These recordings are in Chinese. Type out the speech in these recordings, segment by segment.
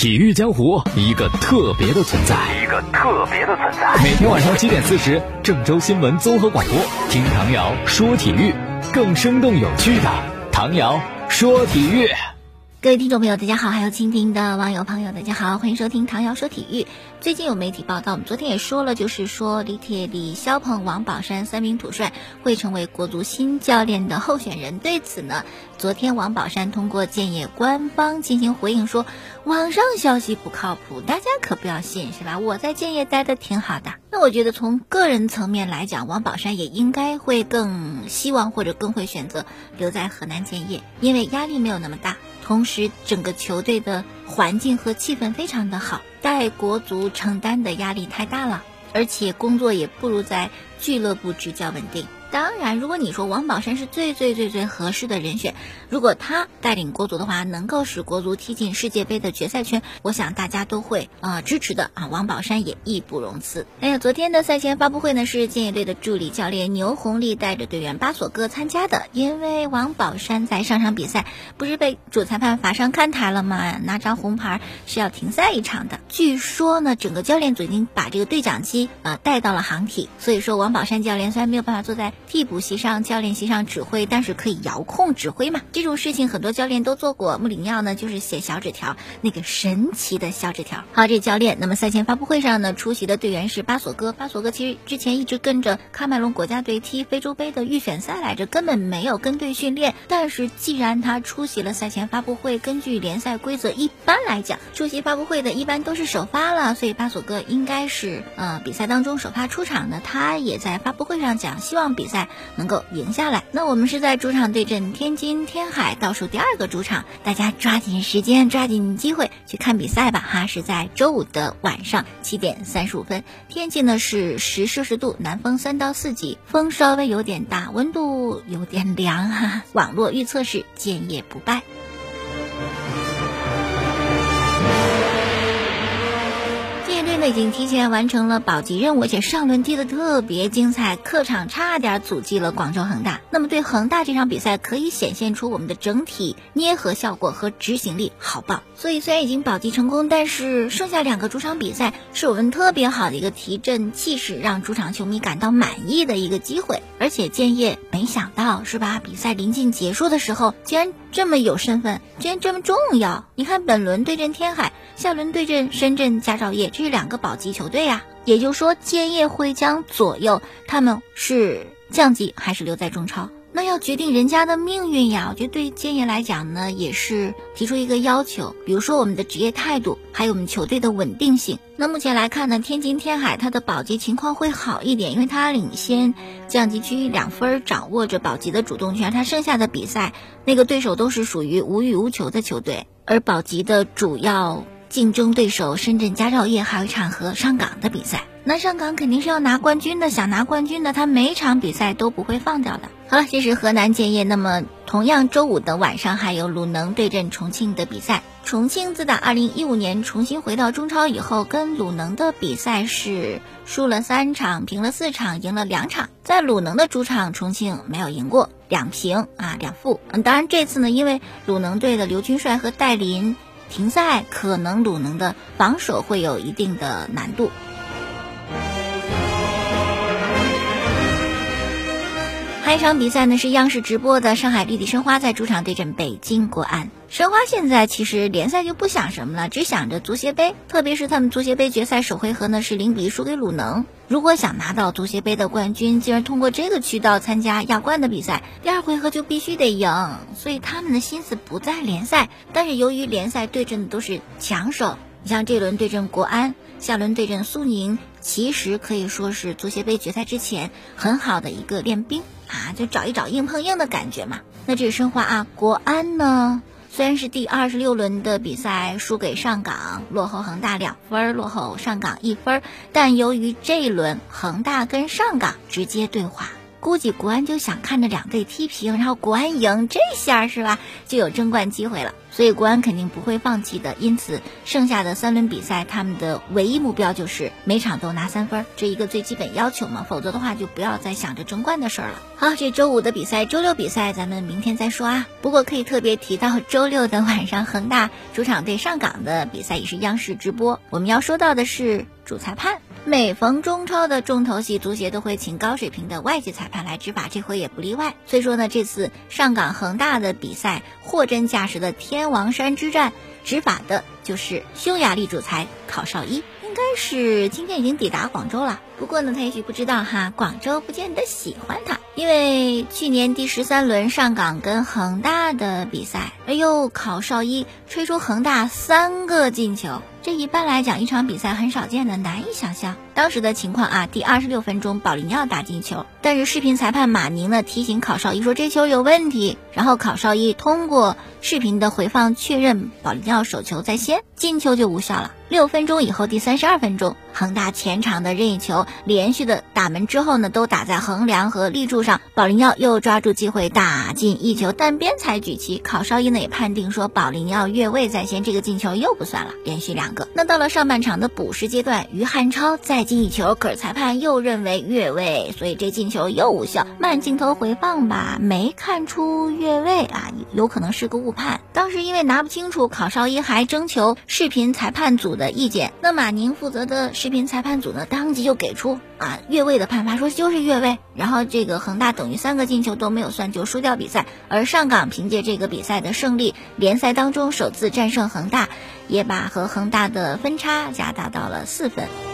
体育江湖一个特别的存在，一个特别的存在。每天晚上七点四十，郑州新闻综合广播，听唐瑶说体育，更生动有趣的唐瑶说体育。各位听众朋友，大家好；还有蜻蜓的网友朋友，大家好，欢迎收听唐瑶说体育。最近有媒体报道，我们昨天也说了，就是说李铁、李霄鹏、王宝山三名土帅会成为国足新教练的候选人。对此呢，昨天王宝山通过建业官方进行回应说，网上消息不靠谱，大家可不要信，是吧？我在建业待的挺好的。那我觉得从个人层面来讲，王宝山也应该会更希望或者更会选择留在河南建业，因为压力没有那么大。同时，整个球队的环境和气氛非常的好，带国足承担的压力太大了，而且工作也不如在俱乐部执教稳定。当然，如果你说王宝山是最最最最合适的人选，如果他带领国足的话，能够使国足踢进世界杯的决赛圈，我想大家都会呃支持的啊。王宝山也义不容辞。哎呀昨天的赛前发布会呢，是建业队的助理教练牛红利带着队员巴索戈参加的。因为王宝山在上场比赛不是被主裁判罚上看台了吗？拿张红牌是要停赛一场的。据说呢，整个教练组已经把这个对讲机啊带到了航体，所以说王宝山教练虽然没有办法坐在替补席上、教练席上指挥，但是可以遥控指挥嘛。这种事情很多教练都做过。穆里尼奥呢，就是写小纸条，那个神奇的小纸条。好，这教练。那么赛前发布会上呢，出席的队员是巴索戈。巴索戈其实之前一直跟着喀麦隆国家队踢非洲杯的预选赛来着，根本没有跟队训练。但是既然他出席了赛前发布会，根据联赛规则，一般来讲，出席发布会的一般都是首发了，所以巴索戈应该是呃比赛当中首发出场的。他也在发布会上讲，希望比赛。能够赢下来，那我们是在主场对阵天津天海，倒数第二个主场，大家抓紧时间，抓紧机会去看比赛吧！哈，是在周五的晚上七点三十五分，天气呢是十摄氏度，南风三到四级，风稍微有点大，温度有点凉哈。网络预测是建业不败。已经提前完成了保级任务，而且上轮踢的特别精彩，客场差点阻击了广州恒大。那么对恒大这场比赛，可以显现出我们的整体捏合效果和执行力好棒。所以虽然已经保级成功，但是剩下两个主场比赛是我们特别好的一个提振气势，让主场球迷感到满意的一个机会。而且建业没想到是吧？比赛临近结束的时候，竟然这么有身份，居然这么重要。你看本轮对阵天海，下轮对阵深圳佳兆业，这是两。个保级球队呀，也就是说建业会将左右他们是降级还是留在中超，那要决定人家的命运呀。我觉得对建业来讲呢，也是提出一个要求，比如说我们的职业态度，还有我们球队的稳定性。那目前来看呢，天津天海它的保级情况会好一点，因为它领先降级区两分，掌握着保级的主动权。它剩下的比赛那个对手都是属于无欲无求的球队，而保级的主要。竞争对手深圳佳兆业还有一场和上港的比赛，那上港肯定是要拿冠军的，想拿冠军的，他每场比赛都不会放掉的。好了，这是河南建业。那么同样周五的晚上还有鲁能对阵重庆的比赛。重庆自打二零一五年重新回到中超以后，跟鲁能的比赛是输了三场，平了四场，赢了两场。在鲁能的主场，重庆没有赢过，两平啊两负。嗯，当然这次呢，因为鲁能队的刘军帅和戴林。停赛可能鲁能的防守会有一定的难度。还有一场比赛呢是央视直播的上海绿地申花在主场对阵北京国安。申花现在其实联赛就不想什么了，只想着足协杯，特别是他们足协杯决赛首回合呢是零比一输给鲁能。如果想拿到足协杯的冠军，竟然通过这个渠道参加亚冠的比赛，第二回合就必须得赢。所以他们的心思不在联赛，但是由于联赛对阵的都是强手，你像这轮对阵国安，下轮对阵苏宁，其实可以说是足协杯决赛之前很好的一个练兵啊，就找一找硬碰硬的感觉嘛。那这是申花啊，国安呢？虽然是第二十六轮的比赛输给上港，落后恒大两分，落后上港一分，但由于这一轮恒大跟上港直接对话，估计国安就想看着两队踢平，然后国安赢，这下是吧，就有争冠机会了。所以国安肯定不会放弃的。因此，剩下的三轮比赛，他们的唯一目标就是每场都拿三分，这一个最基本要求嘛。否则的话，就不要再想着争冠的事儿了。好，这周五的比赛，周六比赛咱们明天再说啊。不过可以特别提到，周六的晚上，恒大主场对上港的比赛也是央视直播。我们要说到的是主裁判。每逢中超的重头戏，足协都会请高水平的外籍裁判来执法，这回也不例外。所以说呢，这次上港恒大的比赛，货真价实的天王山之战，执法的就是匈牙利主裁考绍伊。应该是今天已经抵达广州了，不过呢，他也许不知道哈，广州不见得喜欢他，因为去年第十三轮上港跟恒大的比赛，哎呦，考绍伊吹出恒大三个进球。这一般来讲，一场比赛很少见的，难以想象。当时的情况啊，第二十六分钟，保利尼奥打进球，但是视频裁判马宁呢提醒考绍伊说这球有问题，然后考绍伊通过视频的回放确认保利尼奥手球在先，进球就无效了。六分钟以后，第三十二分钟，恒大前场的任意球连续的打门之后呢，都打在横梁和立柱上，保利尼奥又抓住机会打进一球，但边裁举旗，考绍伊呢也判定说保利尼奥越位在先，这个进球又不算了，连续两个。那到了上半场的补时阶段，于汉超在进一球，可是裁判又认为越位，所以这进球又无效。慢镜头回放吧，没看出越位啊，有可能是个误判。当时因为拿不清楚，考绍伊还征求视频裁判组。的意见，那马宁负责的视频裁判组呢，当即就给出啊越位的判罚，说就是越位。然后这个恒大等于三个进球都没有算，就输掉比赛。而上港凭借这个比赛的胜利，联赛当中首次战胜恒大，也把和恒大的分差加大到了四分。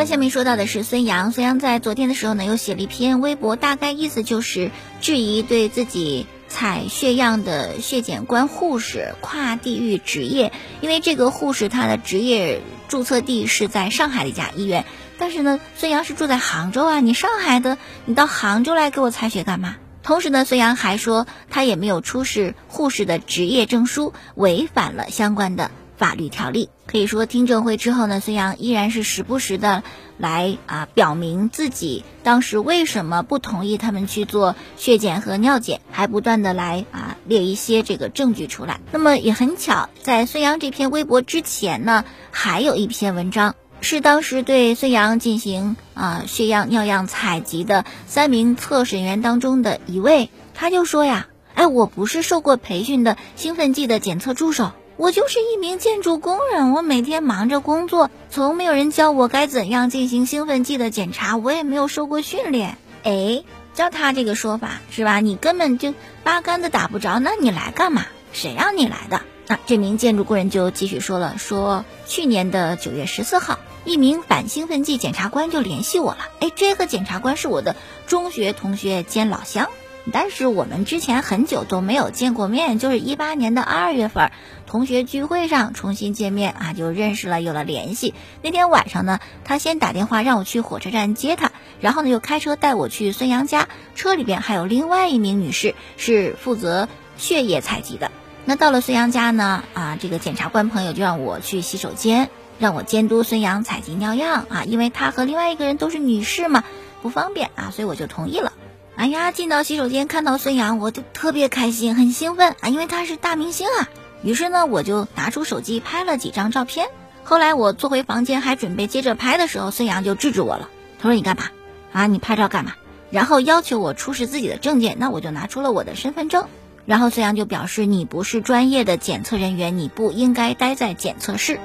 了，下面说到的是孙杨。孙杨在昨天的时候呢，又写了一篇微博，大概意思就是质疑对自己。采血样的血检官护士跨地域执业，因为这个护士她的职业注册地是在上海的一家医院，但是呢，孙杨是住在杭州啊，你上海的，你到杭州来给我采血干嘛？同时呢，孙杨还说他也没有出示护士的执业证书，违反了相关的。法律条例可以说，听证会之后呢，孙杨依然是时不时的来啊表明自己当时为什么不同意他们去做血检和尿检，还不断的来啊列一些这个证据出来。那么也很巧，在孙杨这篇微博之前呢，还有一篇文章是当时对孙杨进行啊血样、尿样采集的三名测审员当中的一位，他就说呀，哎，我不是受过培训的兴奋剂的检测助手。我就是一名建筑工人，我每天忙着工作，从没有人教我该怎样进行兴奋剂的检查，我也没有受过训练。哎，照他这个说法是吧？你根本就八竿子打不着，那你来干嘛？谁让你来的？那这名建筑工人就继续说了，说去年的九月十四号，一名反兴奋剂检察官就联系我了。哎，这个检察官是我的中学同学兼老乡。但是我们之前很久都没有见过面，就是一八年的二月份，同学聚会上重新见面啊，就认识了，有了联系。那天晚上呢，他先打电话让我去火车站接他，然后呢又开车带我去孙杨家，车里边还有另外一名女士是负责血液采集的。那到了孙杨家呢，啊，这个检察官朋友就让我去洗手间，让我监督孙杨采集尿样啊，因为他和另外一个人都是女士嘛，不方便啊，所以我就同意了。哎呀，进到洗手间看到孙杨，我就特别开心，很兴奋啊，因为他是大明星啊。于是呢，我就拿出手机拍了几张照片。后来我坐回房间，还准备接着拍的时候，孙杨就制止我了。他说：“你干嘛？啊，你拍照干嘛？”然后要求我出示自己的证件。那我就拿出了我的身份证。然后孙杨就表示：“你不是专业的检测人员，你不应该待在检测室。”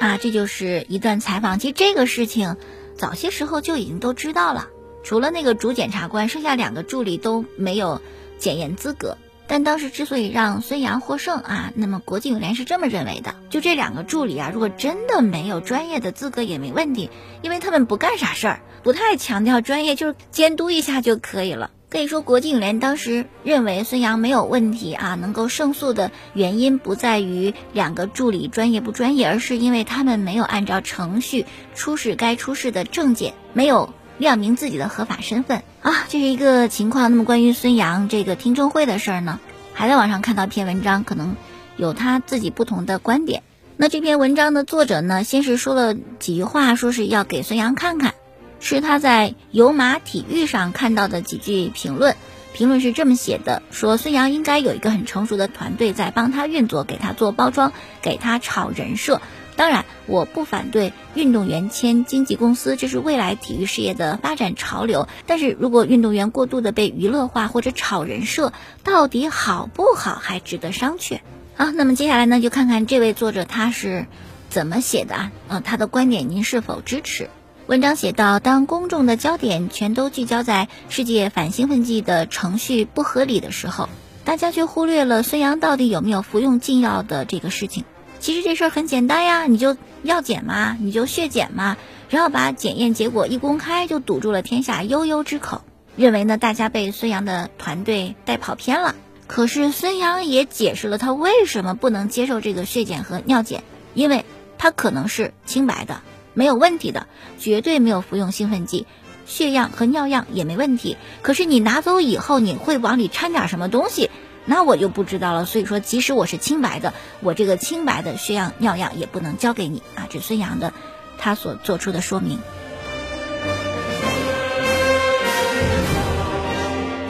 啊，这就是一段采访。其实这个事情。早些时候就已经都知道了，除了那个主检察官，剩下两个助理都没有检验资格。但当时之所以让孙杨获胜啊，那么国际泳联是这么认为的：就这两个助理啊，如果真的没有专业的资格也没问题，因为他们不干啥事儿，不太强调专业，就是监督一下就可以了。可以说，国际泳联当时认为孙杨没有问题啊，能够胜诉的原因不在于两个助理专业不专业，而是因为他们没有按照程序出示该出示的证件，没有亮明自己的合法身份啊，这是一个情况。那么关于孙杨这个听证会的事儿呢，还在网上看到一篇文章，可能有他自己不同的观点。那这篇文章的作者呢，先是说了几句话，说是要给孙杨看看，是他在油马体育上看到的几句评论。评论是这么写的：说孙杨应该有一个很成熟的团队在帮他运作，给他做包装，给他炒人设。当然，我不反对运动员签经纪公司，这是未来体育事业的发展潮流。但是如果运动员过度的被娱乐化或者炒人设，到底好不好，还值得商榷。好，那么接下来呢，就看看这位作者他是怎么写的啊？嗯，他的观点您是否支持？文章写到，当公众的焦点全都聚焦在世界反兴奋剂的程序不合理的时候，大家却忽略了孙杨到底有没有服用禁药的这个事情。其实这事儿很简单呀，你就药检嘛，你就血检嘛，然后把检验结果一公开，就堵住了天下悠悠之口。认为呢，大家被孙杨的团队带跑偏了。可是孙杨也解释了他为什么不能接受这个血检和尿检，因为他可能是清白的，没有问题的，绝对没有服用兴奋剂，血样和尿样也没问题。可是你拿走以后，你会往里掺点什么东西，那我就不知道了。所以说，即使我是清白的，我这个清白的血样、尿样也不能交给你啊！这孙杨的他所做出的说明。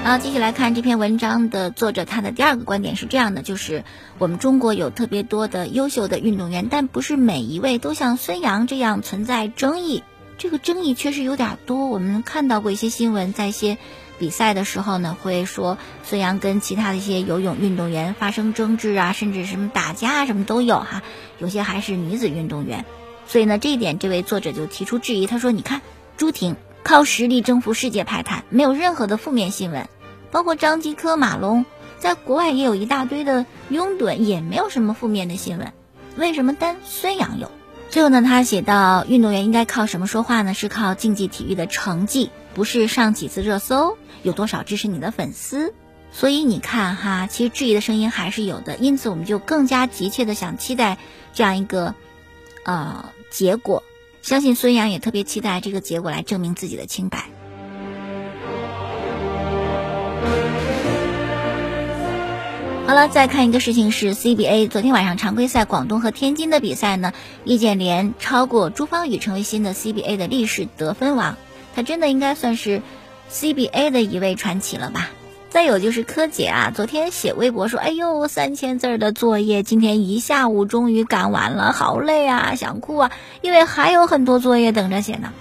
好继续来看这篇文章的作者，他的第二个观点是这样的：就是我们中国有特别多的优秀的运动员，但不是每一位都像孙杨这样存在争议。这个争议确实有点多。我们看到过一些新闻，在一些比赛的时候呢，会说孙杨跟其他的一些游泳运动员发生争执啊，甚至什么打架，什么都有哈。有些还是女子运动员，所以呢，这一点这位作者就提出质疑。他说：“你看，朱婷。”靠实力征服世界排坛，没有任何的负面新闻，包括张继科、马龙，在国外也有一大堆的拥趸，也没有什么负面的新闻。为什么单孙杨有？最后呢，他写到，运动员应该靠什么说话呢？是靠竞技体育的成绩，不是上几次热搜，有多少支持你的粉丝。所以你看哈，其实质疑的声音还是有的，因此我们就更加急切的想期待这样一个，呃，结果。相信孙杨也特别期待这个结果来证明自己的清白。好了，再看一个事情是 CBA，昨天晚上常规赛广东和天津的比赛呢，易建联超过朱芳雨成为新的 CBA 的历史得分王，他真的应该算是 CBA 的一位传奇了吧。再有就是柯洁啊，昨天写微博说：“哎呦，三千字的作业，今天一下午终于赶完了，好累啊，想哭啊，因为还有很多作业等着写呢。”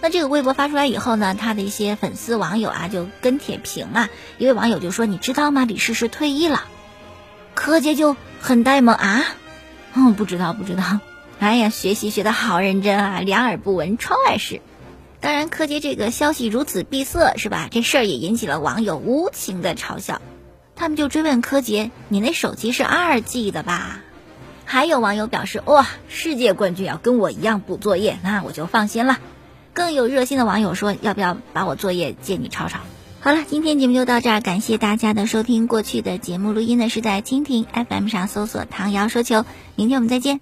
那这个微博发出来以后呢，他的一些粉丝网友啊就跟帖评啊，一位网友就说：“你知道吗？李世石退役了。”柯洁就很呆萌啊，嗯，不知道不知道，哎呀，学习学的好认真啊，两耳不闻窗外事。当然，柯洁这个消息如此闭塞，是吧？这事儿也引起了网友无情的嘲笑。他们就追问柯洁：“你那手机是二 G 的吧？”还有网友表示：“哇，世界冠军要跟我一样补作业，那我就放心了。”更有热心的网友说：“要不要把我作业借你抄抄？”好了，今天节目就到这儿，感谢大家的收听。过去的节目录音呢是在蜻蜓 FM 上搜索“唐瑶说球”，明天我们再见。